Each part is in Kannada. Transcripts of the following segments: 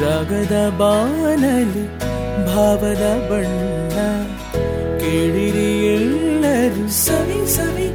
ರಾಗದ ಬಾನಲಿ ಭಾವದ ಬಣ್ಣ ಕೇಳಿರಿ ಎಲ್ಲರೂ ಸವಿ ಸವಿ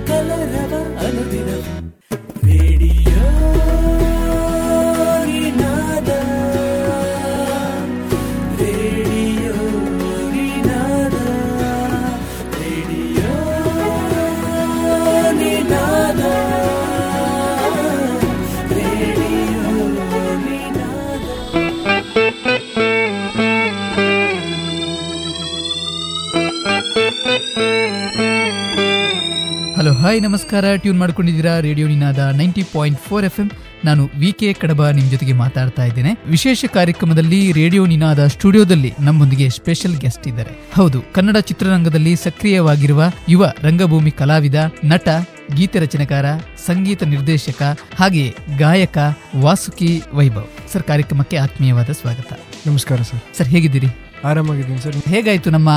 ಹಾಯ್ ನಮಸ್ಕಾರ. ಟ್ಯೂನ್ ಮಾಡ್ಕೊಂಡಿದ್ದೀರಾ? Radio Ninaada ninety point four F M. ನಾನು ವಿ ಕೆ ಕಡಬ ನಿಮ್ ಜೊತೆಗೆ ಮಾತಾಡ್ತಾ ಇದ್ದೇನೆ. ವಿಶೇಷ ಕಾರ್ಯಕ್ರಮದಲ್ಲಿ ರೇಡಿಯೋ ನಿನಾದ ಸ್ಟುಡಿಯೋದಲ್ಲಿ ನಮ್ಮೊಂದಿಗೆ ಸ್ಪೆಷಲ್ ಗೆಸ್ಟ್ ಇದ್ದಾರೆ. ಹೌದು ಕನ್ನಡ ಚಿತ್ರರಂಗದಲ್ಲಿ ಸಕ್ರಿಯವಾಗಿರುವ ಯುವ ರಂಗಭೂಮಿ ಕಲಾವಿದ ನಟ ಗೀತೆ ರಚನೆಕಾರ ಸಂಗೀತ ನಿರ್ದೇಶಕ ಹಾಗೆಯೇ ಗಾಯಕ ವಾಸುಕಿ ವೈಭವ್. ಸರ್ ಕಾರ್ಯಕ್ರಮಕ್ಕೆ ಆತ್ಮೀಯವಾದ ಸ್ವಾಗತ. ನಮಸ್ಕಾರ ಸರ್. ಸರ್ ಹೇಗಿದ್ದೀರಿ? ಆರಾಮಾಗಿದ್ದೀನಿ ಸರ್. ಹೇಗಾಯ್ತು ನಮ್ಮ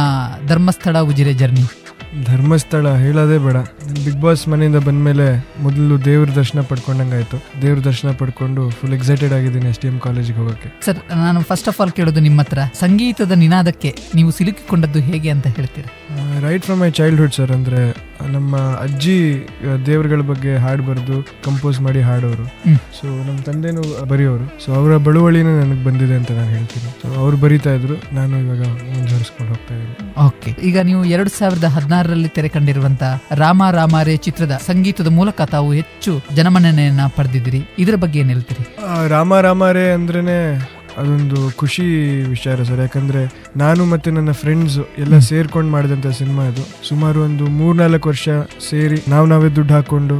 ಧರ್ಮಸ್ಥಳ ಉಜಿರೆ ಜರ್ನಿ? ಧರ್ಮಸ್ಥಳ ಹೇಳೋದೇ ಬೇಡ. ಬಿಗ್ ಬಾಸ್ ಮನೆಯಿಂದ ಬಂದಮೇಲೆ ಮೊದಲು ದೇವ್ರ ದರ್ಶನ ಪಡ್ಕೊಂಡಂಗಾಯ್ತು. ದೇವ್ರ ದರ್ಶನ ಪಡ್ಕೊಂಡು ಫುಲ್ ಎಕ್ಸೈಟೆಡ್ ಆಗಿದ್ದೀನಿ ಎಸ್ ಟಿ ಎಂ ಕಾಲೇಜಿಗೆ ಹೋಗೋಕ್ಕೆ. ಸರ್ ನಾನು ಫಸ್ಟ್ ಆಫ್ ಆಲ್ ಕೇಳೋದು ನಿಮ್ಮ ಹತ್ರ ಸಂಗೀತದ ನಿನಾದಕ್ಕೆ ನೀವು ಸಿಲುಕಿಕೊಂಡದ್ದು ಹೇಗೆ ಅಂತ ಹೇಳ್ತೀರಾ? Right from my childhood sir ಅಂದರೆ ನಮ್ಮ ಅಜ್ಜಿ ದೇವರುಗಳ ಬಗ್ಗೆ ಹಾಡು ಬರೆದು ಕಂಪೋಸ್ ಮಾಡಿ ಹಾಡೋರು. ಸೊ ನಮ್ಮ ತಂದೆನೂ ಬರೆಯೋರು. ಸೊ ಅವರ ಬಳುವಳಿನೇ ನನಗೆ ಬಂದಿದೆ ಅಂತ ನಾನು ಹೇಳ್ತೀನಿ. ಸೊ ಅವ್ರು ಬರಿತಾ ಇದ್ರು ನಾನು ಇವಾಗ ಮುಂದುವರಿಸ್ಕೊಂಡು ಹೋಗ್ತಾ ಇದ್ದೀನಿ. ಓಕೆ. ಈಗ ನೀವು ಎರಡು ಸಾವಿರದ ಹದಿನಾರರಲ್ಲಿ ತೆರೆ ಕಂಡಿರುವಂತ ರಾಮ ರಾಮಾರೇ ಚಿತ್ರದ ಸಂಗೀತದ ಮೂಲಕ ತಾವು ಹೆಚ್ಚು ಜನಮನ್ನಣೆಯನ್ನ ಪಡೆದಿದ್ದೀರಿ. ಇದರ ಬಗ್ಗೆ ಏನ್ ಹೇಳ್ತೀರಿ? ರಾಮ ರಾಮಾರೇ ಅಂದ್ರೇನೆ ಅದೊಂದು ಖುಷಿ ವಿಚಾರ ಸರ್. ಯಾಕಂದ್ರೆ ನಾನು ಮತ್ತೆ ನನ್ನ ಫ್ರೆಂಡ್ಸ್ ಎಲ್ಲ ಸೇರ್ಕೊಂಡು ಮಾಡಿದಂತ ಸಿನಿಮಾ ಇದು. ಸುಮಾರು ಒಂದು ಮೂರ್ನಾಲ್ಕು ವರ್ಷ ಸೇರಿ ನಾವ್ ನಾವೇ ದುಡ್ಡು ಹಾಕೊಂಡು.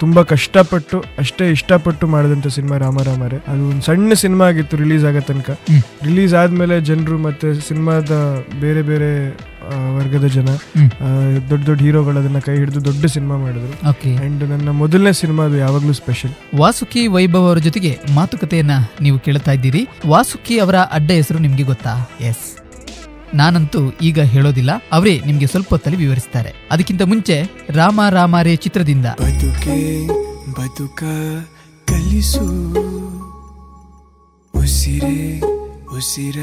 ತುಂಬಾ ಕಷ್ಟಪಟ್ಟು ಅಷ್ಟೇ ಇಷ್ಟಪಟ್ಟು ಮಾಡಿದಂತ ಸಿನಿಮಾ ರಾಮ ರಾಮಾರೇ ಅದು ಒಂದು ಸಣ್ಣ ಸಿನಿಮಾ ಆಗಿತ್ತು ರಿಲೀಸ್ ಆಗೋ ತನಕ. ರಿಲೀಸ್ ಆದ್ಮೇಲೆ ಜನರು ಮತ್ತೆ ಸಿನಿಮಾದ ಬೇರೆ ಬೇರೆ ವರ್ಗದ ಜನ ದೊಡ್ಡ ದೊಡ್ಡ ಹೀರೋಗಳು ಅದನ್ನ ಕೈ ಹಿಡಿದು ದೊಡ್ಡ ಸಿನಿಮಾ ಮಾಡಿದ್ರು. ಓಕೆ ಅಂಡ್ ನನ್ನ ಮೊದಲನೇ ಸಿನಿಮಾ ಅದು ಯಾವಾಗ್ಲೂ ಸ್ಪೆಷಲ್ ವಾಸುಕಿ ವೈಭವ್ ಅವರ ಜೊತೆಗೆ ಮಾತುಕತೆಯನ್ನ ನೀವು ಕೇಳ್ತಾ ಇದ್ದೀರಿ. ವಾಸುಕಿ ಅವರ ಅಡ್ಡ ಹೆಸರು ನಿಮ್ಗೆ ಗೊತ್ತಾ? ಎಸ್ ನಾನಂತೂ ಈಗ ಹೇಳೋದಿಲ್ಲ ಅವರೇ ನಿಮ್ಗೆ ಸ್ವಲ್ಪ ಹೊತ್ತಲ್ಲಿ ವಿವರಿಸ್ತಾರೆ. ಅದಕ್ಕಿಂತ ಮುಂಚೆ ರಾಮ ರಾಮಾರೇ ಚಿತ್ರದಿಂದ. ಬದುಕೆ ಬದುಕ ಕಲಿಸು. ಉಸಿರೇ ಉಸಿರ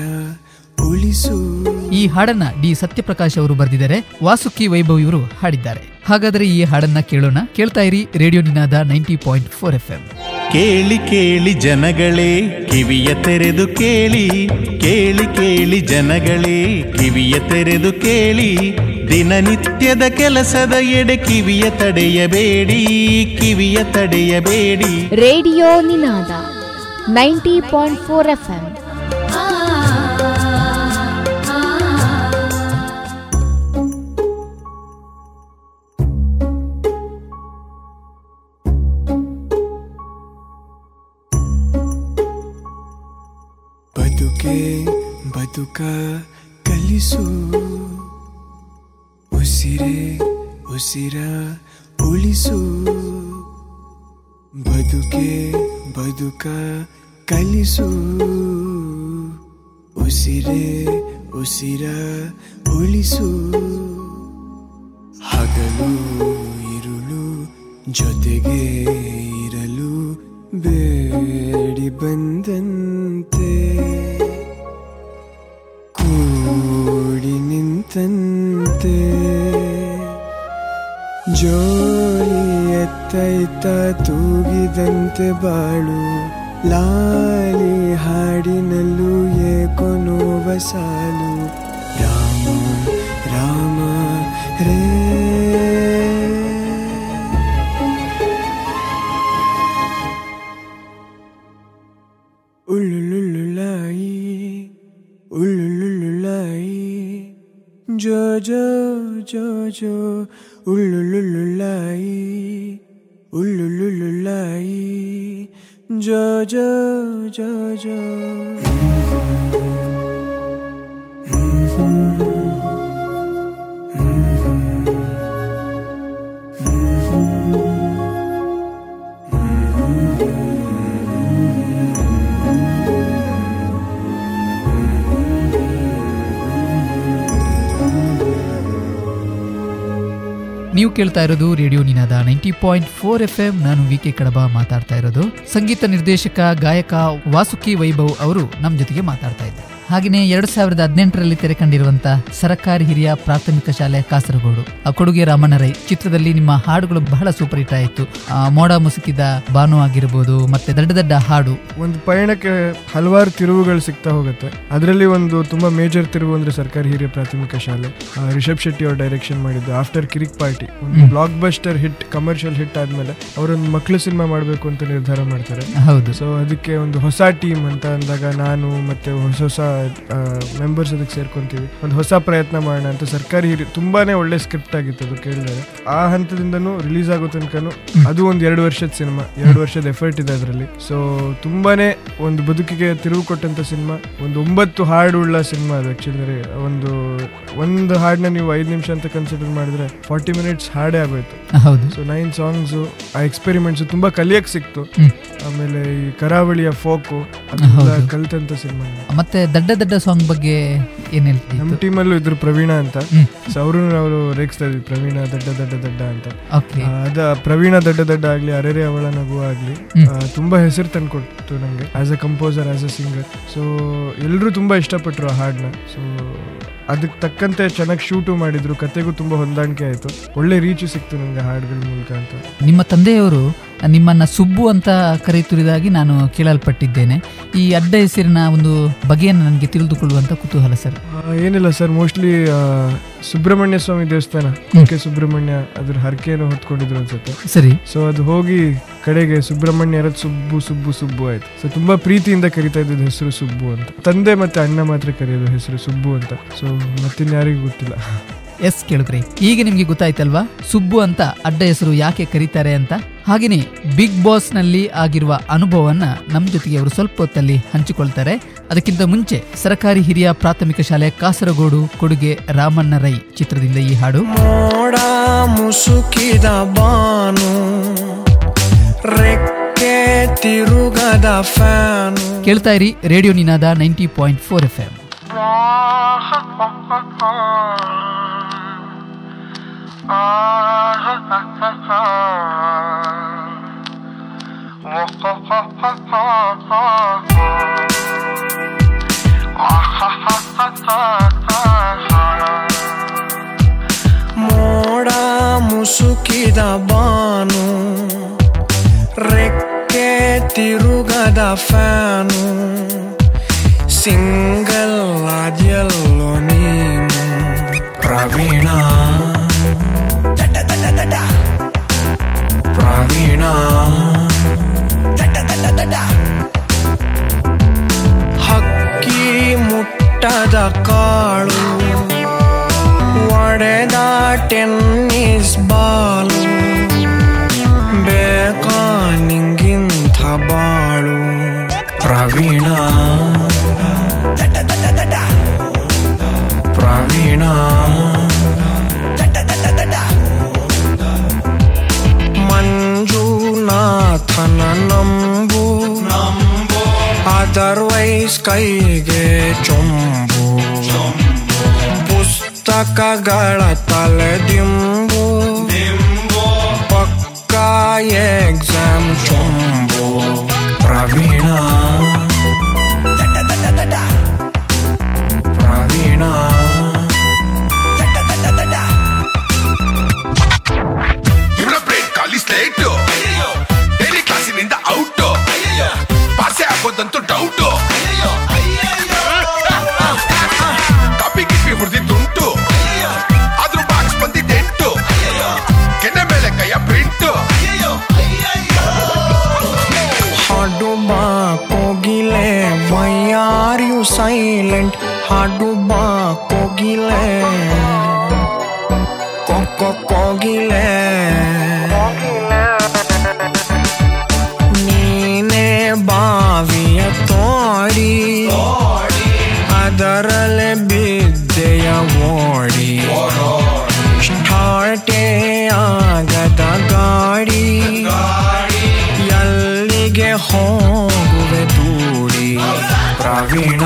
ಈ ಹಾಡನ್ನ ಡಿ ಸತ್ಯಪ್ರಕಾಶ್ ಅವರು ಬರೆದಿದ್ದಾರೆ. ವಾಸುಕಿ ವೈಭವ್ ಇವರು ಹಾಡಿದ್ದಾರೆ. ಹಾಗಾದ್ರೆ ಈ ಹಾಡನ್ನ ಕೇಳೋಣ. ಕೇಳ್ತಾ ಇರಿ radio Ninaada ninety point four F M. ಕೇಳಿ ಕೇಳಿ ಜನಗಳೇ ಕಿವಿಯ ತೆರೆದು ಕೇಳಿ. ಕೇಳಿ ಕೇಳಿ ಜನಗಳೇ ಕಿವಿಯ ತೆರೆದು ಕೇಳಿ. ದಿನನಿತ್ಯದ ಕೆಲಸದ ಎಡೆ ಕಿವಿಯ ತಡೆಯಬೇಡಿ ಕಿವಿಯ ತಡೆಯಬೇಡಿ. Radio Ninaada ninety point four F M. ಬದುಕೆ ಕಲಿಸು. ಉಸಿರೇ ಉಸಿರ ಉಳಿಸು. ಬದುಕೆ ಬದುಕ ಕಲಿಸು. ಉಸಿರೇ ಉಸಿರ ಉಳಿಸು. ಹಗಲು ಇರುಳು ಜೊತೆಗೆ 저저저저 울룰룰룰라이 울룰룰룰라이 저저저저 ನೀವು ಕೇಳ್ತಾ ಇರೋದು radio Ninaada ninety point four F M ನಾನು ವಿ ಕೆ ಕಡಬ ಮಾತಾಡ್ತಾ ಇರೋದು. ಸಂಗೀತ ನಿರ್ದೇಶಕ, ಗಾಯಕ ವಾಸುಕಿ ವೈಭವ್ ಅವರು ನಮ್ಮ ಜೊತೆಗೆ ಮಾತಾಡ್ತಾ ಇದ್ದಾರೆ. ಹಾಗೆಯೇ ಎರಡು ಸಾವಿರದ ಹದಿನೆಂಟರಲ್ಲಿ ತೆರೆ ಸರಕಾರಿ ಸರ್ಕಾರಿ ಹಿರಿಯ ಪ್ರಾಥಮಿಕ ಶಾಲೆ ಕಾಸರಗೋಡು. ಆ ಕೊಡುಗೆ ರಾಮಣ್ಣ ರೈ ಚಿತ್ರದಲ್ಲಿ ನಿಮ್ಮ ಹಾಡುಗಳು ಬಹಳ ಸೂಪರ್ ಹಿಟ್ ಆಯಿತು. ಮೋಡ ಮುಸುಕಿದ ಬಾನು ಆಗಿರ್ಬೋದು ಮತ್ತೆ ದೊಡ್ಡ ದೊಡ್ಡ ಹಾಡು. ಒಂದು ಪಯಣಕ್ಕೆ ಹಲವಾರು ತಿರುವುಗಳು ಸಿಗ್ತಾ ಹೋಗುತ್ತೆ. ಅದರಲ್ಲಿ ಒಂದು ತುಂಬಾ ಮೇಜರ್ ತಿರುವು ಅಂದ್ರೆ ಸರ್ಕಾರಿ ಹಿರಿಯ ಪ್ರಾಥಮಿಕ ಶಾಲೆ. ರಿಷಬ್ ಶೆಟ್ಟಿ ಅವರು ಡೈರೆಕ್ಷನ್ ಮಾಡಿದ್ದು ಆಫ್ಟರ್ ಕಿರಿಕ್ ಪಾರ್ಟಿ ಒಂದು. Blockbuster hit commercial hit ಆದ್ಮೇಲೆ ಅವರೊಂದು ಮಕ್ಕಳು ಸಿನಿಮಾ ಮಾಡಬೇಕು ಅಂತ ನಿರ್ಧಾರ ಮಾಡ್ತಾರೆ. ಹೌದು. ಸೊ ಅದಕ್ಕೆ ಒಂದು ಹೊಸ ಟೀಮ್ ಅಂತ ಅಂದಾಗ ನಾನು ಮತ್ತೆ ಹೊಸ ಹೊಸ ಮೆಂಬರ್ಸ್ ಅದಕ್ಕೆ ಸೇರ್ಕೊಂತೀವಿ. ಒಂದು ಹೊಸ ಪ್ರಯತ್ನ ಮಾಡೋಣ ಅಂತ ಸರ್ಕಾರಿ ಹಿರಿ ತುಂಬಾನೇ ಒಳ್ಳೆ ಸ್ಕ್ರಿಪ್ಟ್ ಆಗಿತ್ತು ಅದು ಕೇಳಿದ್ರೆ. ಆ ಹಂತದಿಂದನೂ ರಿಲೀಸ್ ಆಗೋ ತನಕನೂ ಅದು ಒಂದು ಎರಡು ವರ್ಷದ ಸಿನಿಮಾ ಎರಡು ವರ್ಷದ ಎಫರ್ಟ್ ಇದೆ ಅದರಲ್ಲಿ. ಸೊ ತುಂಬಾನೇ ಒಂದು ಬದುಕಿಗೆ ತಿರುವು ಕೊಟ್ಟಂತ ಸಿನಿಮಾ ಒಂದು ಒಂಬತ್ತು ಹಾಡುಳ್ಳ ಸಿನಿಮಾ ಅದು ಆಕ್ಚುಲಿ ಒಂದು ಒಂದು ಹಾಡನ್ನ ನೀವು ಐದು ನಿಮಿಷ ಅಂತ ಕನ್ಸಿಡರ್ ಮಾಡಿದ್ರೆ ಫಾರ್ಟಿ ಮಿನಿಟ್ಸ್ ಹಾಡೇ ಆಗೋಯ್ತು. ಸೊ ನೈನ್ ಸಾಂಗ್ಸ್ ಆ ಎಕ್ಸ್ಪೆರಿಮೆಂಟ್ಸ್ ತುಂಬಾ ಕಲಿಯಕ್ ಸಿಕ್ತು. ಆಮೇಲೆ ಈ ಕರಾವಳಿಯ ಫೋಕು. ಕಲ್ತಂತ ಸಿನಿಮಾ ಮತ್ತೆ ದಡ್ಡ ದಡ್ಡ ಸಾಂಗ್ ಬಗ್ಗೆ ಏನ್ ನಮ್ಮ ಹೇಳ್ತಿತ್ತು ಟೀಮಲ್ಲೂ ಇದ್ರು ಪ್ರವೀಣ ಅಂತ. ಸೊ ಅವರು ನಾವು ರೇಗಿಸ್ತಾ ಇದ್ವಿ ಪ್ರವೀಣ ದಡ್ಡ ದಡ್ಡ ದಡ್ಡ ಅಂತ. ಓಕೆ ಅದ ಪ್ರವೀಣ ದಡ್ಡ ದಡ್ಡ ಆಗ್ಲಿ ಅರೆರೆ ಅವಳ ನಗು ಆಗ್ಲಿ. ತುಂಬಾ ಹೆಸರು ತಂದ್ಕೊಡ್ತು ನಂಗೆ as a composer as a singer so ಎಲ್ಲರೂ ತುಂಬಾ ಇಷ್ಟಪಟ್ರು ಆ ಹಾಡನ್ನ ಸೊ ಅದಕ್ಕೆ ತಕ್ಕಂತೆ ಚೆನ್ನಾಗಿ ಶೂಟು ಮಾಡಿದ್ರು ಕತೆಗೂ ತುಂಬಾ ಹೊಂದಾಣಿಕೆ ಆಯ್ತು. ಒಳ್ಳೆ ರೀಚು ಸಿಕ್ತು ನಂಗೆ ಹಾಡುಗಳ ಮೂಲಕ ಅಂತ. ನಿಮ್ಮ ತಂದೆಯವರು ನಿಮ್ಮನ್ನ ಸುಬ್ಬು ಅಂತ ಕರೆಯುತ್ತಿರುವುದಾಗಿ ನಾನು ಕೇಳಲ್ಪಟ್ಟಿದ್ದೇನೆ. ಈ ಅಡ್ಡ ಹೆಸರಿನ ಒಂದು ಬಗೆಯನ್ನು ನನಗೆ ತಿಳಿದುಕೊಳ್ಳುವಂಥ ಕುತೂಹಲ ಸರ್. ಏನಿಲ್ಲ ಸರ್ ಮೋಸ್ಟ್ಲಿ ಸುಬ್ರಹ್ಮಣ್ಯ ಸ್ವಾಮಿ ದೇವಸ್ಥಾನ ಕೆ ಸುಬ್ರಹ್ಮಣ್ಯ ಅದ್ರ ಹರಕೆಯನ್ನು ಹೊತ್ಕೊಂಡಿದ್ರು ಅನ್ಸುತ್ತೆ. ಸರಿ. ಸೊ ಅದು ಹೋಗಿ ಕಡೆಗೆ ಸುಬ್ರಹ್ಮಣ್ಯ ಇರೋದು ಸುಬ್ಬು ಸುಬ್ಬು ಸುಬ್ಬು ಆಯ್ತು. ಸೊ ತುಂಬಾ ಪ್ರೀತಿಯಿಂದ ಕರಿತಾ ಇದ್ದ ಹೆಸರು ಸುಬ್ಬು ಅಂತ. ತಂದೆ ಮತ್ತೆ ಅಣ್ಣ ಮಾತ್ರ ಕರೆಯೋದು ಹೆಸರು ಸುಬ್ಬು ಅಂತ. ಸೊ ಮತ್ತಿನ್ಯಾರಿಗೂ ಗೊತ್ತಿಲ್ಲ. ಎಸ್ ಕೇಳಿದ್ರಿ. ಈಗ ನಿಮ್ಗೆ ಗೊತ್ತಾಯ್ತಲ್ವಾ? ಸುಬ್ಬು ಅಂತ ಅಡ್ಡ ಹೆಸರು ಯಾಕೆ ಕರೀತಾರೆ ಅಂತ? ಹಾಗೆಯೇ ಬಿಗ್ ಬಾಸ್ನಲ್ಲಿ ಆಗಿರುವ ಅನುಭವವನ್ನ ನಮ್ಮ ಜೊತೆಗೆ ಅವರು ಸ್ವಲ್ಪ ಹೊತ್ತಲ್ಲಿ ಹಂಚಿಕೊಳ್ತಾರೆ. ಅದಕ್ಕಿಂತ ಮುಂಚೆ ಸರ್ಕಾರಿ ಹಿರಿಯ ಪ್ರಾಥಮಿಕ ಶಾಲೆ ಕಾಸರಗೋಡು ಕೊಡುಗೆ ರಾಮಣ್ಣ ರೈ ಚಿತ್ರದಿಂದ ಈ ಹಾಡು. ಮೋಡ ಮುಸುಕಿದ ಬಾನು ರೆಕ್ಕೆ ತಿರುಗದ ಫ್ಯಾನ್. ಕೇಳ್ತಾ ಇರಿ radio Ninaada ninety point four F M. ಮೋಡ ಮುಸುಕಿದ ಬಾನು ರೆಕ್ಕೆ ತಿರುಗದ ಫ್ಯಾನು ಸಿಂಗಲ್ ಆದ್ಯಲ್ಲೋ ನೀನು ಪ್ರವೀಣ ಪ್ರವೀಣ ಹಕ್ಕಿ ಮುಟ್ಟದ ಕಾಳು ಒಡೆದ ಟೆನ್ನಿಸ್ ಬಾಲು ಬೇಕಾ ನಿಂಗಿಂಥ ಬಾಳು. ಪ್ರವೀಣ. ಪ್ರವೀಣ. ಅದರ್ವೈಸ್ ಕೈಗೆ ಚೊಂಬು ಪುಸ್ತಕಗಳ ತಲೆದಿಂಬು ಪಕ್ಕ ಎಕ್ಸಾಮ್ ಆಗದ ಗಾಡಿ. ಎಲ್ಲಿಗೆ ಹೋಗುವೆ ದೂಡಿ ಪ್ರವೀಣ?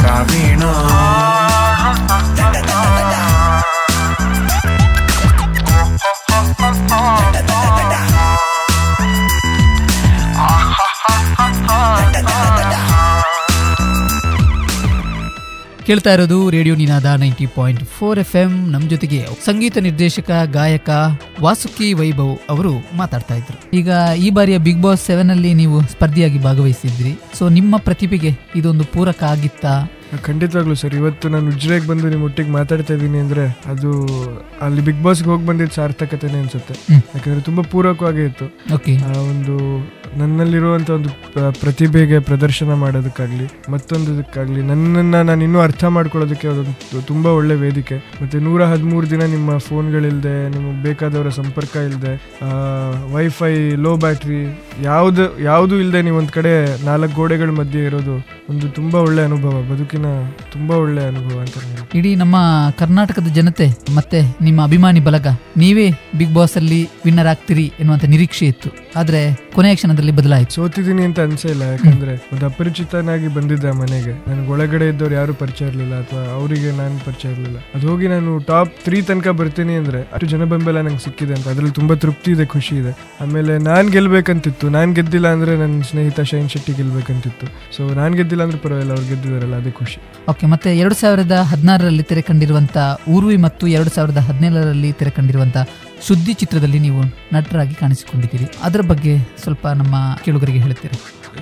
ಪ್ರವೀಣ. ಕೇಳ್ತಾ ಇರೋದು radio Ninaada ninety point four F M ನಮ್ಮ ಜೊತೆಗೆ ಸಂಗೀತ ನಿರ್ದೇಶಕ, ಗಾಯಕ ವಾಸುಕಿ ವೈಭವ್ ಅವರು ಮಾತಾಡ್ತಾ ಇದ್ರು. ಈಗ ಈ ಬಾರಿಯ ಬಿಗ್ ಬಾಸ್ ಸೆವೆನ್ ಅಲ್ಲಿ ನೀವು ಸ್ಪರ್ಧಿಯಾಗಿ ಭಾಗವಹಿಸಿದ್ರಿ. ಸೊ ನಿಮ್ಮ ಪ್ರತಿಭೆಗೆ ಇದೊಂದು ಪೂರಕ ಆಗಿತ್ತಾ? ಖಂಡಿತವಾಗ್ಲೂ ಸರ್. ಇವತ್ತು ನಾನು ಉಜ್ರೆಗೆ ಬಂದು ನಿಮ್ಮ ಒಟ್ಟಿಗೆ ಮಾತಾಡ್ತಾ ಇದ್ದೀನಿ ಅಂದ್ರೆ ಅದು ಅಲ್ಲಿ ಬಿಗ್ ಬಾಸ್ಗೆ ಹೋಗಿ ಬಂದಿದ್ದು ಸಾರ್ಥಕತೆನೇ ಅನ್ಸುತ್ತೆ. ಯಾಕಂದರೆ ತುಂಬಾ ಪೂರಕವಾಗೇ ಇತ್ತು. ಆ ಒಂದು ನನ್ನಲ್ಲಿರುವಂಥ ಒಂದು ಪ್ರತಿಭೆಗೆ ಪ್ರದರ್ಶನ ಮಾಡೋದಕ್ಕಾಗಲಿ ಮತ್ತೊಂದಕ್ಕಾಗಲಿ ನನ್ನನ್ನು ನಾನು ಇನ್ನೂ ಅರ್ಥ ಮಾಡ್ಕೊಳ್ಳೋದಕ್ಕೆ ಅದೊಂದು ತುಂಬ ಒಳ್ಳೆ ವೇದಿಕೆ. ಮತ್ತು ನೂರ ಹದಿಮೂರು ದಿನ ನಿಮ್ಮ ಫೋನ್ಗಳಿಲ್ಲದೆ ನಿಮಗೆ ಬೇಕಾದವರ ಸಂಪರ್ಕ ಇಲ್ಲದೆ ವೈಫೈ ಲೋ ಬ್ಯಾಟ್ರಿ ಯಾವುದು ಯಾವುದೂ ಇಲ್ಲದೆ ನೀವು ಒಂದು ಕಡೆ ನಾಲ್ಕು ಗೋಡೆಗಳ ಮಧ್ಯೆ ಇರೋದು ಒಂದು ತುಂಬ ಒಳ್ಳೆ ಅನುಭವ. ಬದುಕಿನ ತುಂಬ ಒಳ್ಳೆ ಅನುಭವ ಅಂತ ಇಡೀ ನಮ್ಮ ಕರ್ನಾಟಕದ ಜನತೆ ಮತ್ತೆ ನಿಮ್ಮ ಅಭಿಮಾನಿ ಬಲಗ ನೀವೇ ಬಿಗ್ ಬಾಸ್ ಅಲ್ಲಿ ವಿನ್ನರ್ ಆಗ್ತೀರಿ ಎನ್ನುವಂತ ನಿರೀಕ್ಷೆ ಇತ್ತು. ಆದ್ರೆ ಕೊನೆಯ ಕ್ಷಣದಲ್ಲಿ ಬದಲಾಯಿತು. ಸೋತಿದ್ದೀನಿ ಅಂತ ಅನ್ಸೇ ಇಲ್ಲ ಯಾಕಂದ್ರೆ ಒಂದು ಅಪರಿಚಿತನಾಗಿ ಬಂದಿದ್ದ ಆ ಮನೆಗೆ ನನಗೆ ಒಳಗಡೆ ಇದ್ದವ್ರು ಯಾರು ಪರಿಚಯ ಇರಲಿಲ್ಲ ಅಥವಾ ಅವರಿಗೆ ನಾನು ಪರಿಚಯ ಇರಲಿಲ್ಲ. ಅದು ಹೋಗಿ ನಾನು ಟಾಪ್ ತ್ರೀ ತನಕ ಬರ್ತೀನಿ ಅಂದ್ರೆ ಅಷ್ಟು ಜನ ಬೆಂಬಲ ನಂಗೆ ಸಿಕ್ಕಿದೆ ಅಂತ. ಅದ್ರಲ್ಲಿ ತುಂಬಾ ತೃಪ್ತಿ ಇದೆ ಖುಷಿ ಇದೆ. ಆಮೇಲೆ ನಾನ್ ಗೆಲ್ಬೇಕಂತಿತ್ತು. ನಾನ್ ಗೆದ್ದಿಲ್ಲ ಅಂದ್ರೆ ನನ್ನ ಸ್ನೇಹಿತ ಶೈನ್ ಶೆಟ್ಟಿ ಗೆಲ್ಬೇಕಂತಿತ್ತು. ಸೊ ನಾನು ಗೆದ್ದಿಲ್ಲ ಅಂದ್ರೆ ಪರವಾಗಿಲ್ಲ ಅವ್ರು ಗೆದ್ದಿದಾರಲ್ಲ ಅದೇ ಖುಷಿ. ಓಕೆ ಮತ್ತೆ ಎರಡು ಸಾವಿರದ ಹದಿನಾರರಲ್ಲಿ ತೆರೆ ಕಂಡಿರುವಂತ ಊರ್ವಿ ಮತ್ತು ಎರಡು ಸಾವಿರದ ಹದಿನೇಳರಲ್ಲಿ ತೆರೆ ಕಂಡಿರುವಂತ ಸುದ್ದಿ ಚಿತ್ರದಲ್ಲಿ ನೀವು ನಟರಾಗಿ ಕಾಣಿಸಿಕೊಂಡಿದ್ದೀರಿ. ಅದರ ಬಗ್ಗೆ ಸ್ವಲ್ಪ ನಮ್ಮ ಕೇಳುಗರಿಗೆ ಹೇಳ್ತೀರಿ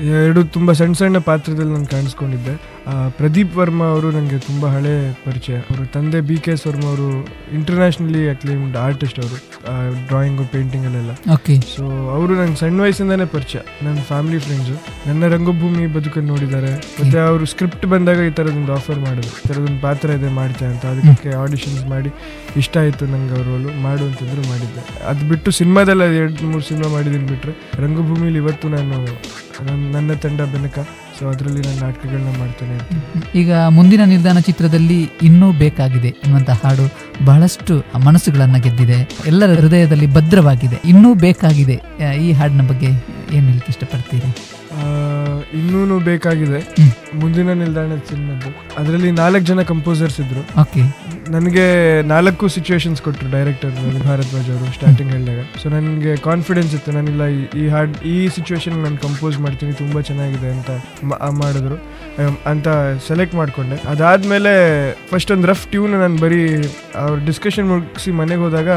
ಎರಡು ತುಂಬ ಸಣ್ಣ ಸಣ್ಣ ಪಾತ್ರದಲ್ಲಿ ನಾನು ಕಾಣಿಸ್ಕೊಂಡಿದ್ದೆ. ಪ್ರದೀಪ್ ವರ್ಮಾ ಅವರು ನನಗೆ ತುಂಬ ಹಳೆ ಪರಿಚಯ. ಅವರು ತಂದೆ ಬಿ ಕೆ ಎಸ್ ವರ್ಮಾ ಅವರು ಇಂಟರ್ನ್ಯಾಷನಲಿ ಅಕ್ಲೇಮ್ಡ್ ಆರ್ಟಿಸ್ಟ್ ಅವರು ಡ್ರಾಯಿಂಗು ಪೇಂಟಿಂಗಲ್ಲೆಲ್ಲ ಓಕೆ ಸೊ ಅವರು ನಂಗೆ ಸಣ್ಣ ವಯಸ್ಸಿಂದನೇ ಪರಿಚಯ. ನನ್ನ ಫ್ಯಾಮಿಲಿ ಫ್ರೆಂಡ್ಸು ನನ್ನ ರಂಗಭೂಮಿ ಬದುಕನ್ನು ನೋಡಿದ್ದಾರೆ. ಮತ್ತೆ ಅವರು ಸ್ಕ್ರಿಪ್ಟ್ ಬಂದಾಗ ಈ ಥರದೊಂದು ಆಫರ್ ಮಾಡಿದ್ರು. ಈ ಥರದೊಂದು ಪಾತ್ರ ಇದೆ ಮಾಡ್ತೆ ಅಂತ. ಅದಕ್ಕೆ ಆಡಿಷನ್ಸ್ ಮಾಡಿ ಇಷ್ಟ ಆಯಿತು ನಂಗೆ ಅವರು ರೋಲು ಮಾಡು ಅಂತಂದ್ರು ಮಾಡಿದ್ದೆ. ಅದು ಬಿಟ್ಟು ಸಿನಿಮಾದಲ್ಲ ಎರಡು ಮೂರು ಸಿನಿಮಾ ಮಾಡಿದ್ದೀನಿ ಬಿಟ್ಟರೆ ರಂಗಭೂಮಿಲಿ ಇವತ್ತು ನಾನು ನನ್ನ ನನ್ನ ತಂಡ ಬೆನಕ ಸೊ ಅದರಲ್ಲಿ ನಾನು ನಾಟಕಗಳನ್ನ ಮಾಡ್ತೇನೆ ಈಗ ಮುಂದಿನ ನಿಲ್ದಾಣ ಚಿತ್ರದಲ್ಲಿ ಇನ್ನೂ ಬೇಕಾಗಿದೆ ಎನ್ನುವಂಥ ಹಾಡು ಬಹಳಷ್ಟು ಮನಸ್ಸುಗಳನ್ನು ಗೆದ್ದಿದೆ. ಎಲ್ಲರ ಹೃದಯದಲ್ಲಿ ಭದ್ರವಾಗಿದೆ. ಇನ್ನೂ ಬೇಕಾಗಿದೆ. ಈ ಹಾಡಿನ ಬಗ್ಗೆ ಏನು ಹೇಳಕ್ಕೆ ಇಷ್ಟಪಡ್ತೀರಿ? ಇನ್ನೂ ಬೇಕಾಗಿದೆ. ಮುಂದಿನ ನಿಲ್ದಾಣ ಸಿನಿಮಾದ್ದು ಅದರಲ್ಲಿ ನಾಲ್ಕು ಜನ ಕಂಪೋಸರ್ಸ್ ಇದ್ರು. ಓಕೆ ನನಗೆ ನಾಲ್ಕು ಸಿಚುವೇಶನ್ಸ್ ಕೊಟ್ಟರು ಡೈರೆಕ್ಟರ್ ಭಾರದ್ವಾಜ್ ಅವರು ಸ್ಟಾರ್ಟಿಂಗ್ ಹೇಳಿದಾಗ. ಸೊ ನನಗೆ ಕಾನ್ಫಿಡೆನ್ಸ್ ಇತ್ತು. ನಾನಿಲ್ಲ ಈ- ಹಾಡ್ ಈ ಸಿಚುವೇಶನ್ ನಾನು ಕಂಪೋಸ್ ಮಾಡ್ತೀನಿ ತುಂಬ ಚೆನ್ನಾಗಿದೆ ಅಂತ ಮಾಡಿದ್ರು. ಅಂತ ಸೆಲೆಕ್ಟ್ ಮಾಡಿಕೊಂಡೆ. ಅದಾದಮೇಲೆ ಫಸ್ಟ್ ಒಂದು ರಫ್ ಟ್ಯೂನ್ ನಾನು ಬರೀ ಅವ್ರ ಡಿಸ್ಕಷನ್ ಮುಗಿಸಿ ಮನೆಗೆ ಹೋದಾಗ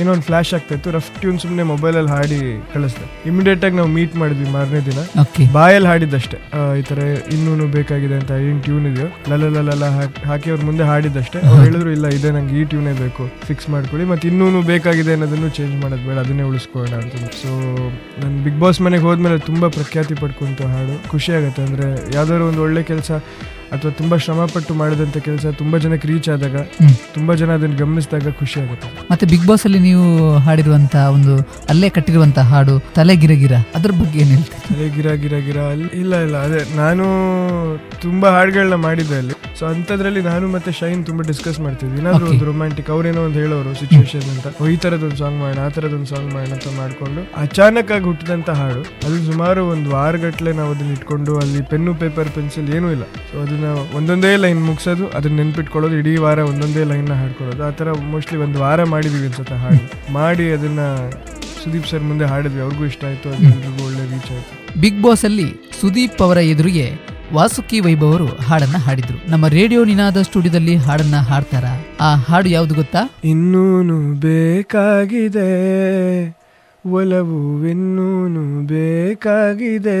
ಏನೋ ಒಂದು ಫ್ಲಾಶ್ ಆಗ್ತಾಯಿತ್ತು ರಫ್ ಟ್ಯೂನ್ ಸುಮ್ಮನೆ ಮೊಬೈಲಲ್ಲಿ ಹಾಡಿ ಕಳಿಸ್ದೆ. ಇಮಿಡಿಯೇಟಾಗಿ ನಾವು ಮೀಟ್ ಮಾಡಿದ್ವಿ ಮಾರನೇ ದಿನ. ಬಾಯಲ್ಲಿ ಹಾಡಿದ್ದಷ್ಟೇ. ಈ ಥರ ಇನ್ನೂ ಬೇಕಾಗಿದೆ ಅಂತ ಏನ್ ಟ್ಯೂನ್ ಇದೆಯೋ ಲಲ ಹಾಕಿ ಅವ್ರ ಮುಂದೆ ಹಾಡಿದ್ದಷ್ಟೇ. ಅವ್ರು ಹೇಳಿದ್ರು ಇಲ್ಲ, ಇದೆ, ನಂಗೆ ಈ ಟ್ಯೂನೇ ಬೇಕು ಫಿಕ್ಸ್ ಮಾಡ್ಕೊಳ್ಳಿ. ಮತ್ತು ಇನ್ನೂ ಬೇಕಾಗಿದೆ ಅನ್ನೋದನ್ನು ಚೇಂಜ್ ಮಾಡೋದು ಬೇಡ, ಅದನ್ನೇ ಉಳಿಸ್ಕೊಳ್ಳೋಣ ಅಂತ ಸೊ ನಾನು ಬಿಗ್ ಬಾಸ್ ಮನೆಗೆ ಹೋದ್ಮೇಲೆ ತುಂಬ ಪ್ರಖ್ಯಾತಿ ಪಡ್ಕೊಂತ ಹಾಡು. ಖುಷಿ ಆಗುತ್ತೆ. ಅಂದ್ರೆ ಯಾವ್ದಾದ್ರು ಒಂದು ಒಳ್ಳೆ ಕೆಲಸ ಅಥವಾ ತುಂಬಾ ಶ್ರಮ ಪಟ್ಟು ಮಾಡಿದಂತ ಕೆಲಸ ತುಂಬಾ ಜನಕ್ಕೆ ರೀಚ್ ಆದಾಗ. ತುಂಬಾ ಜನ ಅದನ್ನು ಗಮನಿಸಿದಾಗ ಖುಷಿ ಆಗುತ್ತೆ. ಮತ್ತೆ ಬಿಗ್ ಬಾಸ್ ಅಲ್ಲಿ ನೀವು ಹಾಡಿರುವಂತಹ ಒಂದು ಅಲ್ಲೇ ಕಟ್ಟಿರುವಂತಹ ಹಾಡು ತಲೆ ಗಿರ ಗಿರ ಅದ್ರ ಬಗ್ಗೆ ಏನ್ ತಲೆ ಅದೇ ಗಿರ ಗಿರ ಗಿರ ಅಲ್ಲಿ ಇಲ್ಲ ಇಲ್ಲ ಅದೇ ನಾನು ತುಂಬಾ ಹಾಡುಗಳನ್ನ ಮಾಡಿದ್ದೆ ಅಲ್ಲಿ. ಸೊ ಅಂಥದ್ರಲ್ಲಿ ನಾನು ಮತ್ತೆ ಶೈನ್ ತುಂಬಾ ಡಿಸ್ಕಸ್ ಮಾಡ್ತಿದ್ವಿ. ಏನಾದ್ರು. ಒಂದು ರೊಮ್ಯಾಂಟಿಕ್ ಅವ್ರೇನೋ ಒಂದು ಹೇಳೋರು ಸಿಚುವೇಶನ್ ಅಂತ. ಓ, ಈ ತರದೊಂದು ಸಾಂಗ್ ಮಾಡೋಣ ಆ ತರದೊಂದು ಸಾಂಗ್ ಮಾಡೋಣ ಅಂತ ಮಾಡಿಕೊಂಡು ಅಚಾನಕ್ ಆಗಿ ಹುಟ್ಟಿದಂತ ಹಾಡು. ಅದು ಸುಮಾರು ಒಂದು ವಾರಗಟ್ಟಲೆ ನಾವು ಅದನ್ನ ಇಟ್ಕೊಂಡು ಅಲ್ಲಿ ಪೆನ್ನು ಪೇಪರ್ ಪೆನ್ಸಿಲ್ ಏನೂ ಇಲ್ಲ. ಸೊ ಅದನ್ನ ಒಂದೊಂದೇ ಲೈನ್ ಮುಗಿಸೋದು ಅದನ್ನ ನೆನ್ಪಿಟ್ಕೊಳ್ಳೋದು ಇಡೀ ವಾರ ಒಂದೊಂದೇ ಲೈನ್ನ ಹಾಡ್ಕೊಳ್ಳೋದು. ಆ ತರ ಮೋಸ್ಟ್ಲಿ ಒಂದು ವಾರ ಮಾಡಿದೀವಿ ಅನ್ಸುತ್ತೆ ಹಾಡು. ಮಾಡಿ ಅದನ್ನ ಸುದೀಪ್ ಸರ್ ಮುಂದೆ ಹಾಡಿದ್ವಿ ಅವ್ರಿಗೂ ಇಷ್ಟ ಆಯ್ತು ಅದು ಎಲ್ರಿಗೂ ಒಳ್ಳೆ ರೀಚ್ ಆಯ್ತು. ಬಿಗ್ ಬಾಸ್ ಅಲ್ಲಿ ಸುದೀಪ್ ಅವರ ಎದುರಿಗೆ ವಾಸುಕಿ ವೈಭವ್ ಅವರು ಹಾಡನ್ನ ಹಾಡಿದ್ರು. ನಮ್ಮ ರೇಡಿಯೋ ನಿನಾದ ಸ್ಟುಡಿಯೋದಲ್ಲಿ ಹಾಡನ್ನ ಹಾಡ್ತಾರ? ಆ ಹಾಡು ಯಾವ್ದು ಗೊತ್ತಾ? ಇನ್ನೂನು ಬೇಕಾಗಿದೆ. ಒಲವು ಇನ್ನೂನು ಬೇಕಾಗಿದೆ.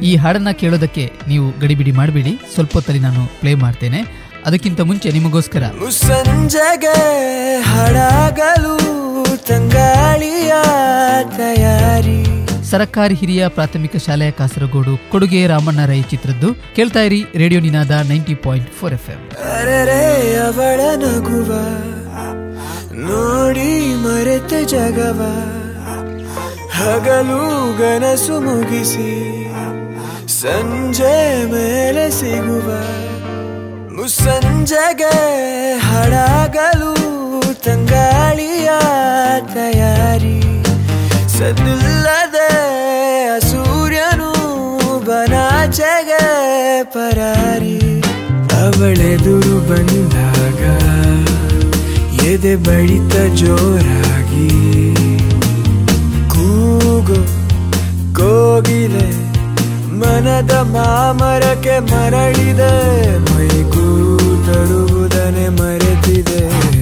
ಈ ಹಾಡನ್ನ ಕೇಳೋದಕ್ಕೆ ನೀವು ಗಡಿಬಿಡಿ ಮಾಡಬೇಡಿ. ಸ್ವಲ್ಪ ಹೊತ್ತಲ್ಲಿ ನಾನು ಪ್ಲೇ ಮಾಡ್ತೇನೆ. ಅದಕ್ಕಿಂತ ಮುಂಚೆ ನಿಮಗೋಸ್ಕರ. ಸಂಜೆಗೆ ಹಡಗಲು ತಂಗಾಳಿಯ ತಯಾರಿ. ಸರಕಾರಿ ಹಿರಿಯ ಪ್ರಾಥಮಿಕ ಶಾಲೆಯ ಕಾಸರಗೋಡು ಕೊಡುಗೆ ರಾಮಣ್ಣ ರೈ ಚಿತ್ರದ್ದು. ಕೇಳ್ತಾ ಇರಿ radio Ninaada ninety point four F M ಅರೆರೆ ಅವಳ ನಗುವ ನೋಡಿ ಮರೆತ ಜಗವ. ಹಗಲು ಗನಸು ಮುಗಿಸಿ ಸಂಜೆ ಮೇಲೆ ಸಿಗುವ ಮುಸಂಜೆಗೆ ಹಡಗಲು ತಂಗಾಳಿಯ ತಯಾರಿ. ಸದಿಲ್ಲದೆ ಸೂರ್ಯನು ಬನಾಚೆಗೆ ಪರಾರಿ. ಅವಳೆದುರು ಬಂದಾಗ ಎದೆ ಬಳಿತ ಜೋರಾಗಿ ಕೂಗು ಕೋಗಿಲೆ ಮನದ ಮಾಮರಕ್ಕೆ ಮರಳಿದೆ ಮೈಗೂ ತರುವುದನೆ ಮರೆತಿದೆ.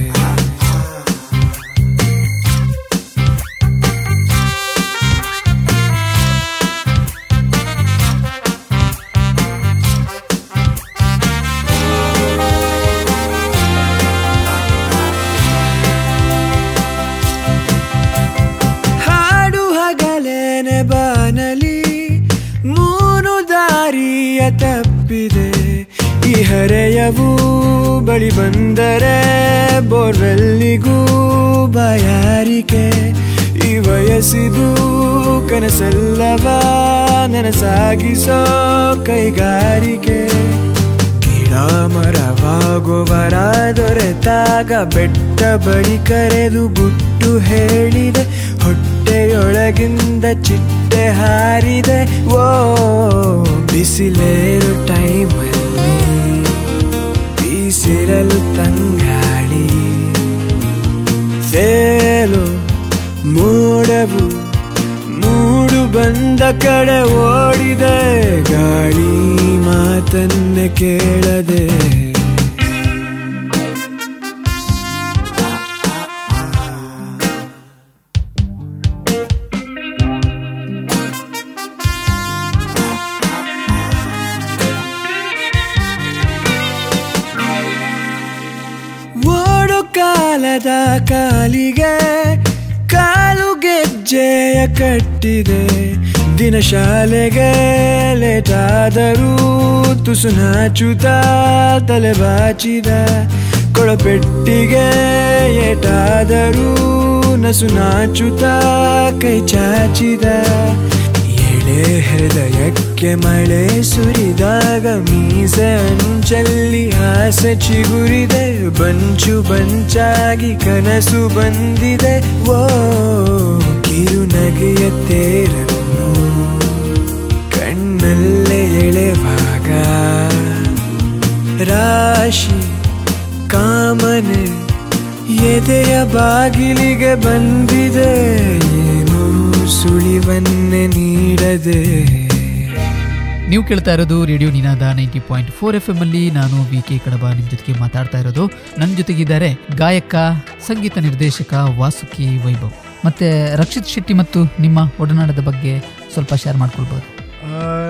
ತಪ್ಪಿದೆ. ಈ ಹರೆಯವು ಬಳಿ ಬಂದರೆ ಬೋರ್ವೆಲ್ಲಿಗೂ ಬಯಾರಿಕೆ. ಈ ವಯಸ್ಸಿದು ಕನಸಲ್ಲವ ನನಸಾಗಿಸೋ ಕೈಗಾರಿಕೆ. ಗಿಡ ದೊರೆತಾಗ ಬೆಟ್ಟ ಬಳಿ ಕರೆದು ಗುಟ್ಟು ಹೇಳಿದೆ. ಹೊಟ್ಟೆಯೊಳಗಿಂದ ಚಿಟ್ಟೆ ಹಾರಿದೆ. ಓ, ಬಿಸಿಲೇರು ಟೈಮಲ್ಲಿ ಬೀಸಿರಲು ತಂಗಾಳಿ. ಸೇಲು ಮೂಡವು ಮೂಡು ಬಂದ ಕಡೆ ಓಡಿದೆ. ಗಾಳಿ ಮಾತನ್ನ ಕೇಳದೆ. ಕಾಲದ ಕಾಲಿಗೆ, ಕಾಲು ಗೆಜ್ಜೆಯ ಕಟ್ಟಿದೆ. ದಿನ ಶಾಲೆಗೆ ಲೇಟಾದರೂ ತುಸು ನಾಚುತ್ತ ತಲೆ ಬಾಚಿದ. ಕೊಳಪೆಟ್ಟಿಗೆ ಏಟಾದರೂ ನಸು ನಾಚುತ್ತ ಕೈ ಚಾಚಿದ. ಹೃದಯಕ್ಕೆ ಮಳೆ ಸುರಿದಾಗ ಮೀಸೆ ಅಂಚಲ್ಲಿ ಆಸೆ ಚಿಗುರಿದೆ. ಬಂಚು ಬಂಚಾಗಿ ಕನಸು ಬಂದಿದೆ. ಓ, ಕಿರುನಗೆಯ ತೇರನ್ನು ಕಣ್ಣಲ್ಲೇ ಎಳೆವಾಗ. ರಾಶಿ, ಕಾಮನೆ ಎದೆಯ ಬಾಗಿಲಿಗೆ ಬಂದಿದೆ. ಸುಳಿವನ್ನೇ ನೀಡದೆ. ನೀವು ಕೇಳ್ತಾ ಇರೋದು radio Ninaada ninety point four F M ಅಲ್ಲಿ. ನಾನು ವಿ ಕೆ ಕಡಬ ನಿಮ್ಮ ಜೊತೆಗೆ ಮಾತಾಡ್ತಾ ಇರೋದು. ನನ್ನ ಜೊತೆಗಿದ್ದಾರೆ ಗಾಯಕ ಸಂಗೀತ ನಿರ್ದೇಶಕ ವಾಸುಕಿ ವೈಭವ್. ಮತ್ತೆ ರಕ್ಷಿತ್ ಶೆಟ್ಟಿ ಮತ್ತು ನಿಮ್ಮ ಒಡನಾಟದ ಬಗ್ಗೆ ಸ್ವಲ್ಪ ಶೇರ್ ಮಾಡ್ಕೊಳ್ಬೋದು.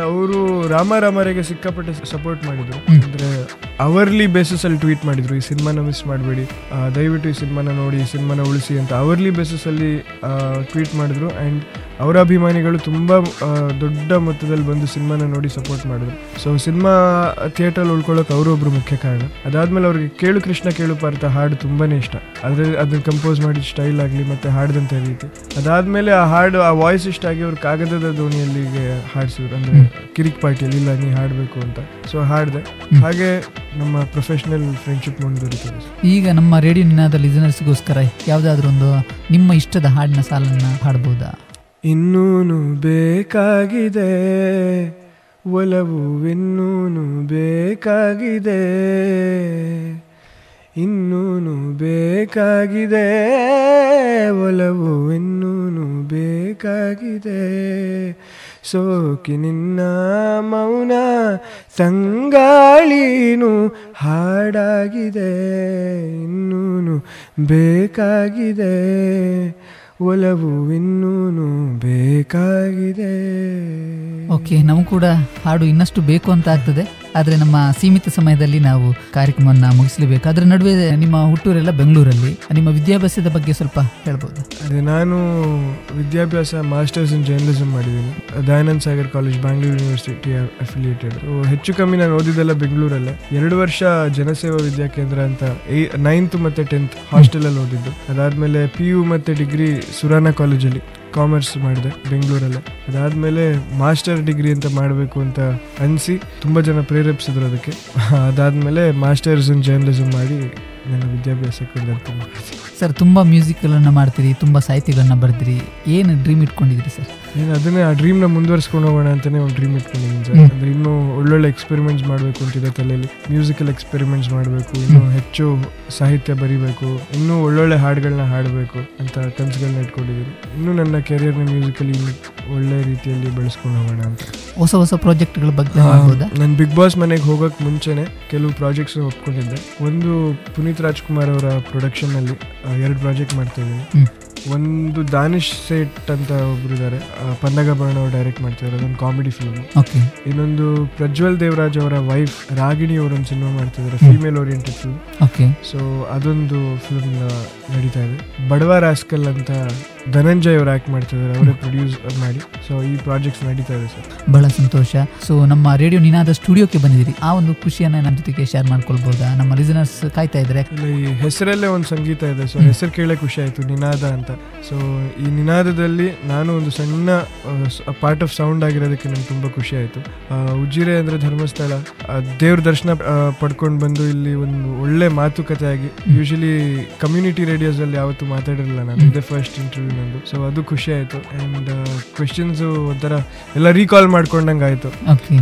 ಅವರು ರಾಮ ರಾಮರಿಗೆ ಸಿಕ್ಕಾಪಟ್ಟೆ ಸಪೋರ್ಟ್ ಮಾಡಿದ್ರು. ಅಂದ್ರೆ ಅವರ್ಲಿ ಅಲ್ಲಿ ಟ್ವೀಟ್ ಮಾಡಿದ್ರು, ಈ ಸಿನಿಮಾನ ಮಿಸ್ ಮಾಡಬೇಡಿ. ದಯವಿಟ್ಟು ಈ ಸಿನಿಮಾನ ನೋಡಿ ಸಿನಿಮಾನ ಉಳಿಸಿ ಅಂತ ಅವರ್ಲಿ ಬೇಸಿಸ್ ಅಲ್ಲಿ ಟ್ವೀಟ್ ಮಾಡಿದ್ರು. ಅಂಡ್ ಅವರ ಅಭಿಮಾನಿಗಳು ತುಂಬ ದೊಡ್ಡ ಮೊತ್ತದಲ್ಲಿ ಬಂದು ಸಿನಿಮಾನ ನೋಡಿ ಸಪೋರ್ಟ್ ಮಾಡಿದ್ರು. ಸೊ ಸಿನಿಮಾ ಥಿಯೇಟರ್ ಉಳ್ಕೊಳ್ಳೋಕೆ ಅವರೊಬ್ರು ಮುಖ್ಯ ಕಾರಣ. ಅದಾದ್ಮೇಲೆ ಅವ್ರಿಗೆ ಕೇಳು ಕೃಷ್ಣ ಕೇಳು ಪಾರ್ಥ ಹಾಡು ತುಂಬಾನೇ ಇಷ್ಟ. ಆದರೆ ಅದನ್ನ ಕಂಪೋಸ್ ಮಾಡಿದ ಸ್ಟೈಲ್ ಆಗಲಿ ಮತ್ತೆ ಹಾಡಿದಂತ ರೀತಿ. ಅದಾದ್ಮೇಲೆ ಆ ಹಾಡು ಆ ವಾಯ್ಸ್ ಇಷ್ಟ ಆಗಿ ಅವ್ರು ಕಾಗದದ ದೋಣಿಯಲ್ಲಿ ಹಾಡಿಸಿದ್ರು. ಅಂದ್ರೆ ಕಿರಿಕ್ ಪಾರ್ಟಿಯಲ್ಲಿ ಇಲ್ಲ ನೀ ಹಾಡಬೇಕು ಅಂತ. ಸೊ ಹಾಡಿದೆ. ಹಾಗೆ ನಮ್ಮ ಪ್ರೊಫೆಷನಲ್ ಫ್ರೆಂಡ್ಶಿಪ್ ಮುಂದುವರಿತದೆ ಈಗ ನಮ್ಮ ರೇಡಿಯೋ ನಿನಾದ ಲಿಸನರ್ಸ್ಗೋಸ್ಕರ ಯಾವುದಾದ್ರೂ ಒಂದು ನಿಮ್ಮ ಇಷ್ಟದ ಹಾಡಿನ ಸಾಲನ್ನು ಹಾಡ್ಬೋದಾ? ಇನ್ನೂನು ಬೇಕಾಗಿದೆ. ಒಲವು ಇನ್ನೂನು ಬೇಕಾಗಿದೆ. ಇನ್ನೂನು ಬೇಕಾಗಿದೆ. ಒಲವು ಇನ್ನೂನು ಬೇಕಾಗಿದೆ. ಸೋಕಿ ನಿನ್ನ ಮೌನ ತಂಗಾಳೀನು ಹಾಡಾಗಿದೆ. ಇನ್ನೂನು ಬೇಕಾಗಿದೆ. ಒಲವು ಇನ್ನೂನು ಬೇಕಾಗಿದೆ. ಓಕೆ ನಮಗೂ ಕೂಡ ಹಾಡು ಇನ್ನಷ್ಟು ಬೇಕು ಅಂತ ಆಗ್ತದೆ. ಆದರೆ ನಮ್ಮ ಸೀಮಿತ ಸಮಯದಲ್ಲಿ ನಾವು ಕಾರ್ಯಕ್ರಮವನ್ನು ಮುಗಿಸಲೇಬೇಕು. ಅದರ ನಡುವೆ ನಿಮ್ಮ ಹುಟ್ಟೂರೆಲ್ಲ ಬೆಂಗಳೂರಲ್ಲಿ. ನಿಮ್ಮ ವಿದ್ಯಾಭ್ಯಾಸದ ಬಗ್ಗೆ ಸ್ವಲ್ಪ ಹೇಳ್ಬೋದು. ಅದೇ ನಾನು ವಿದ್ಯಾಭ್ಯಾಸ ಮಾಸ್ಟರ್ಸ್ ಇನ್ ಜರ್ನಲಿಸಮ್ ಮಾಡಿದ್ದೀನಿ. Dayanand Sagar college Bangalore university affiliated ಹೆಚ್ಚು ಕಮ್ಮಿ ನಾನು ಓದಿದ್ದೆಲ್ಲ ಬೆಂಗಳೂರಲ್ಲೇ. ಎರಡು ವರ್ಷ ಜನಸೇವಾ ವಿದ್ಯಾಕೇಂದ್ರ ಅಂತ ನೈನ್ತ್ ಮತ್ತೆ ಟೆಂತ್ ಹಾಸ್ಟೆಲಲ್ಲಿ ಓದಿದ್ದು. ಅದಾದ್ಮೇಲೆ ಪಿ ಯು ಮತ್ತೆ ಡಿಗ್ರಿ ಸುರಾನ ಕಾಲೇಜಲ್ಲಿ ಕಾಮರ್ಸ್ ಮಾಡಿದೆ ಬೆಂಗಳೂರಲ್ಲಿ. ಅದಾದಮೇಲೆ ಮಾಸ್ಟರ್ ಡಿಗ್ರಿ ಅಂತ ಮಾಡಬೇಕು ಅಂತ ಅನಿಸಿ ತುಂಬ ಜನ ಪ್ರೇರೇಪಿಸಿದ್ರು ಅದಕ್ಕೆ. ಅದಾದಮೇಲೆ ಮಾಸ್ಟರ್ಸ್ ಇನ್ ಜರ್ನಲಿಸಮ್ ಮಾಡಿ ನನ್ನ ವಿದ್ಯಾಭ್ಯಾಸಕ್ಕೆ ಸರ್ ತುಂಬ ಮ್ಯೂಸಿಕ್ಗಳನ್ನು ಮಾಡ್ತೀರಿ, ತುಂಬ ಸಾಹಿತ್ಯಗಳನ್ನ ಬರ್ತೀರಿ ಏನು ಡ್ರೀಮ್ ಇಟ್ಕೊಂಡಿದ್ದೀರಿ ಸರ್ నేను ಅದನ್ನೇ ಆ ಡ್ರೀಮ್ನ ಮುಂದುವರ್ಸ್ಕೊಂಡು ಹೋಗೋಣ ಅಂತಲೇ ಒಂದು ಡ್ರೀಮ್ ಇಟ್ಕೊಂಡಿದ್ದೀನಿ ಸರ್. ಅಂದರೆ ಇನ್ನೂ ಒಳ್ಳೊಳ್ಳೆ ಎಕ್ಸ್ಪೆರಿಮೆಂಟ್ಸ್ ಮಾಡಬೇಕು ಅಂತಿದೆ ತಲೆಯಲ್ಲಿ. ಮ್ಯೂಸಿಕಲ್ ಎಕ್ಸ್ಪೆರಿಮೆಂಟ್ಸ್ ಮಾಡಬೇಕು ಇನ್ನೂ ಹೆಚ್ಚು ಸಾಹಿತ್ಯ ಬರೀಬೇಕು ಇನ್ನೂ ಒಳ್ಳೊಳ್ಳೆ ಹಾಡುಗಳನ್ನ ಹಾಡಬೇಕು ಅಂತ ಕನಸುಗಳನ್ನ ಇಟ್ಕೊಂಡಿದ್ದೀನಿ. ಇನ್ನೂ ನನ್ನ ಕೆರಿಯರ್ನ ಮ್ಯೂಸಿಕಲಿ ಒಳ್ಳೆ ರೀತಿಯಲ್ಲಿ ಬೆಳೆಸ್ಕೊಂಡು ಹೋಗೋಣ ಅಂತ. ಹೊಸ ಹೊಸ ಪ್ರಾಜೆಕ್ಟ್ಗಳ ಬಗ್ಗೆ ನಾನು ಬಿಗ್ ಬಾಸ್ ಮನೆಗೆ ಹೋಗೋಕೆ ಮುಂಚೆನೆ ಕೆಲವು ಪ್ರಾಜೆಕ್ಟ್ಸ್ ಒಪ್ಕೊಂಡಿದ್ದೆ. ಒಂದು ಪುನೀತ್ ರಾಜ್ಕುಮಾರ್ ಅವರ ಪ್ರೊಡಕ್ಷನ್ ಅಲ್ಲಿ ಎರಡು ಪ್ರಾಜೆಕ್ಟ್ ಮಾಡ್ತಾ ಇದ್ದೀನಿ. ಹ್ಮ್. ಒಂದು ದಾನಿಶ್ ಸೇಟ್ ಅಂತ ಒಬ್ರು ಇದ್ದಾರೆ ಪನ್ನಗ ಅವರು ಅವ್ರು ಡೈರೆಕ್ಟ್ ಮಾಡ್ತಿದ್ದಾರೆ ಅದೊಂದು ಕಾಮಿಡಿ ಫಿಲ್ಮ್ ಓಕೆ ಇನ್ನೊಂದು ಪ್ರಜ್ವಲ್ ದೇವರಾಜ್ ಅವರ ವೈಫ್ ರಾಗಿಣಿ ಅವರೊಂದು ಸಿನಿಮಾ ಮಾಡ್ತಿದ್ದಾರೆ female female oriented film okay so ಅದೊಂದು ಫಿಲ್ಮ್ ನಡೀತಾ ಇದೆ. ಬಡವ ರಾಸ್ಕಲ್ ಅಂತ ಧನಂಜಯ್ ಅವರು ಆಕ್ಟ್ ಮಾಡ್ತಿದ್ದಾರೆ ಅವರೇ ಪ್ರೊಡ್ಯೂಸ್ ಮಾಡಿ. ಸೊ ಈ ಪ್ರಾಜೆಕ್ಟ್ಸ್ ನಡೀತಾ ಇದೆ ಸರ್. ಬಹಳ ಸಂತೋಷ. ಸೊ ನಮ್ಮ ರೇಡಿಯೋ ನಿನಾದ ಸ್ಟುಡಿಯೋಕ್ಕೆ ಬಂದಿದ್ದೀರಿ. ಆ ಒಂದು ಖುಷಿಯನ್ನ ನನ್ನ ಜೊತೆಗೆ ಶೇರ್ ಮಾಡ್ಕೊಳ್ಬಹುದಾ ನಮ್ಮ ಲಿಸನರ್ಸ್ ಕಾಯ್ತಾ ಇದ್ದಾರೆ. ಈ ಹೆಸರಲ್ಲೇ ಒಂದು ಸಂಗೀತ ಇದೆ ಸೊ. ಹೆಸರು ಕೇಳೇ ಖುಷಿ ಆಯ್ತು ನಿನಾದ ಅಂತ. ಸೊ ಈ ನಿನಾದದಲ್ಲಿ ನಾನು ಒಂದು ಸಣ್ಣ ಪಾರ್ಟ್ ಆಫ್ ಸೌಂಡ್ ಆಗಿರೋದಕ್ಕೆ ನಂಗೆ ತುಂಬಾ ಖುಷಿ ಆಯ್ತು. ಉಜ್ಜಿರೆ ಉಜಿರೆ ಅಂದ್ರೆ ಧರ್ಮಸ್ಥಳ. ದೇವ್ರ ದರ್ಶನ ಪಡ್ಕೊಂಡು ಬಂದು ಇಲ್ಲಿ ಒಂದು ಒಳ್ಳೆ ಮಾತುಕತೆ ಆಗಿ ಯೂಶಲಿ ಕಮ್ಯುನಿಟಿ ರೇಡಿಯೋಸಲ್ಲಿ ಯಾವತ್ತೂ ಮಾತಾಡಿರಲಿಲ್ಲ ನಾನು. ಇದೇ ಫಸ್ಟ್ ಇಂಟರ್ವ್ಯೂ ನಂದು. ಸೊ ಅದು ಖುಷಿ ಆಯಿತು. ಆ್ಯಂಡ್ ಕ್ವೆಶನ್ಸು ಒಂಥರ ಎಲ್ಲ ರೀಕಾಲ್ ಮಾಡ್ಕೊಂಡಂಗೆ ಆಯಿತು.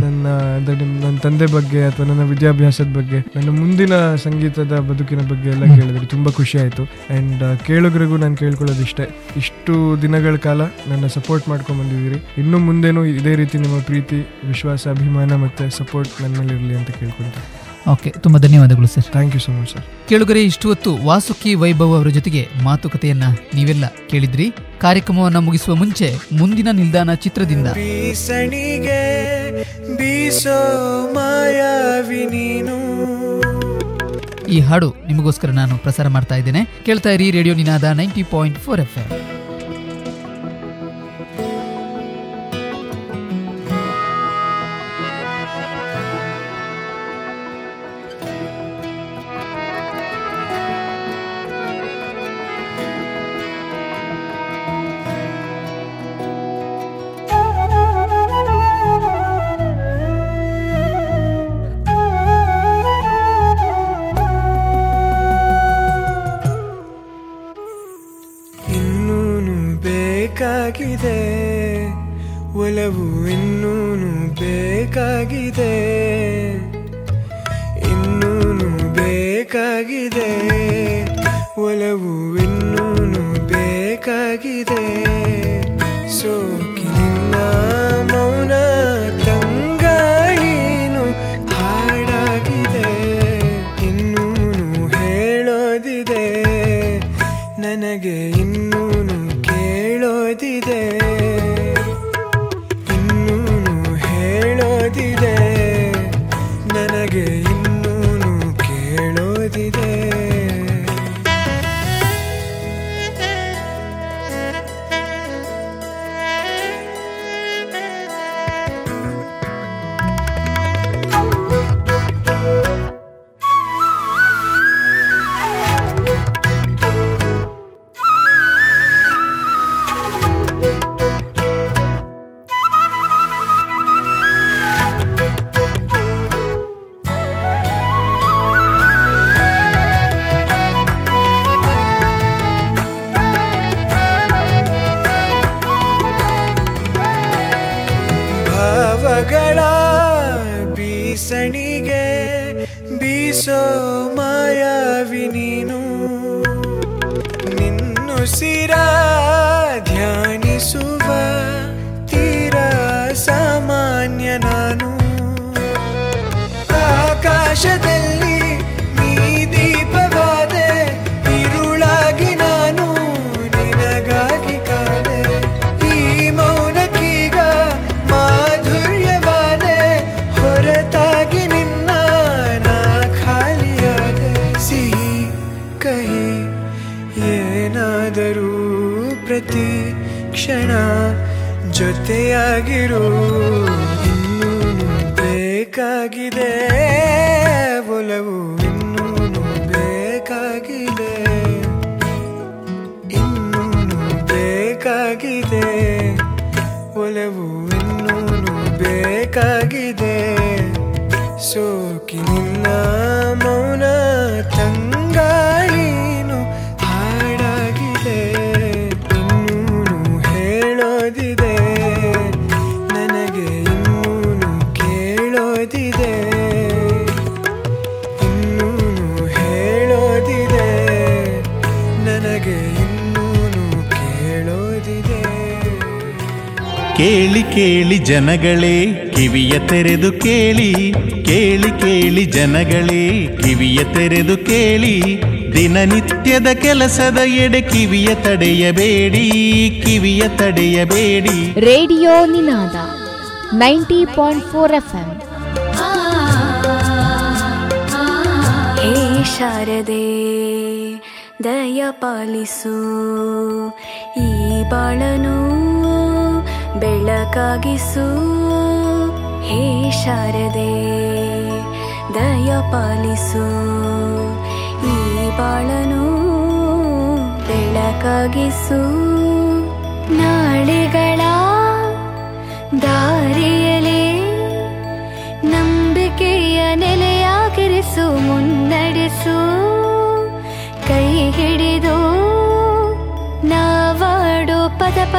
ನನ್ನ ನನ್ನ ತಂದೆ ಬಗ್ಗೆ ಅಥವಾ ನನ್ನ ವಿದ್ಯಾಭ್ಯಾಸದ ಬಗ್ಗೆ ನನ್ನ ಮುಂದಿನ ಸಂಗೀತದ ಬದುಕಿನ ಬಗ್ಗೆ ಎಲ್ಲ ಕೇಳಿದ್ರು ತುಂಬ ತುಂಬಾ ಖುಷಿ ಆಯಿತು. ಆ್ಯಂಡ್ ಕೇಳುಗರಿಗೂ ನಾನು ಕೇಳ್ಕೊಳ್ಳೋದು ಇಷ್ಟೇ. ಇಷ್ಟು ದಿನಗಳ ಕಾಲ ನನ್ನ ಸಪೋರ್ಟ್ ಮಾಡ್ಕೊಂಡು ಬಂದಿದ್ದೀರಿ. ಇನ್ನು ಮುಂದೇನು ಇದೇ ರೀತಿ ನಿಮ್ಮ ಪ್ರೀತಿ ವಿಶ್ವಾಸ ಅಭಿಮಾನ ಮತ್ತು ಸಪೋರ್ಟ್ ನನ್ನ ಮೇಲೆ ಇರಲಿ ಅಂತ ಕೇಳ್ಕೊಳ್ತೀನಿ. ಓಕೆ ತುಂಬಾ ಧನ್ಯವಾದಗಳು sir thank you so much sir ಕೇಳುಗರೆ ಇಷ್ಟು ಹೊತ್ತು ವಾಸುಕಿ ವೈಭವ್ ಅವರ ಜೊತೆಗೆ ಮಾತುಕತೆಯನ್ನ ನೀವೆಲ್ಲ ಕೇಳಿದ್ರಿ. ಕಾರ್ಯಕ್ರಮವನ್ನ ಮುಗಿಸುವ ಮುಂಚೆ ಮುಂದಿನ ನಿಲ್ದಾಣ ಚಿತ್ರದಿಂದ. ಬೀಸಣಿಗೆ ಬೀಸೋ ಮಾಯಾವಿ ನೀನು. ಈ ಹಾಡು ನಿಮಗೋಸ್ಕರ ನಾನು ಪ್ರಸಾರ ಮಾಡ್ತಾ ಇದ್ದೇನೆ. ಕೇಳ್ತಾ ಇರಿ radio Ninaada ninety point four F M proceed up. ಜೊತೆಯಾಗಿರು ಇನ್ನೂ ಬೇಕಾಗಿದೆ. ಒಲವು ಇನ್ನೂ ಬೇಕಾಗಿದೆ. ಇನ್ನೂ ಬೇಕಾಗಿದೆ. ಒಲವು ಇನ್ನೂ ಬೇಕಾಗಿದೆ. ಸೋಕಿನಿಲ್ಲ ಕೇಳಿ ಜನಗಳೇ ಕಿವಿಯ ತೆರೆದು ಕೇಳಿ. ಕೇಳಿ ಕೇಳಿ ಜನಗಳೇ ಕಿವಿಯ ತೆರೆದು ಕೇಳಿ. ದಿನನಿತ್ಯದ ಕೆಲಸದ ಎಡೆ ಕಿವಿಯ ತಡೆಯಬೇಡಿ ಕಿವಿಯ ತಡೆಯಬೇಡಿ radio Ninaada ninety point four F M ಶಾರದೆ ದಯ ಪಾಲಿಸು ಈ ಬಾಳನು ಬೆಳಕಾಗಿಸು ಹೇ ಶಾರದೆ, ದಯ ಪಾಲಿಸು. ಈ ಬಾಳನು ಬೆಳಕಾಗಿಸು ನಾಳೆಗಳ ದಾರಿಯಲೇ ನಂಬಿಕೆಯ ನೆಲೆಯಾಗಿರಿಸು, ಮುನ್ನಡೆಸು. ಕೈ ಹಿಡಿದು ನಾವಾಡೋ ಪದ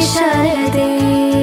शरदे।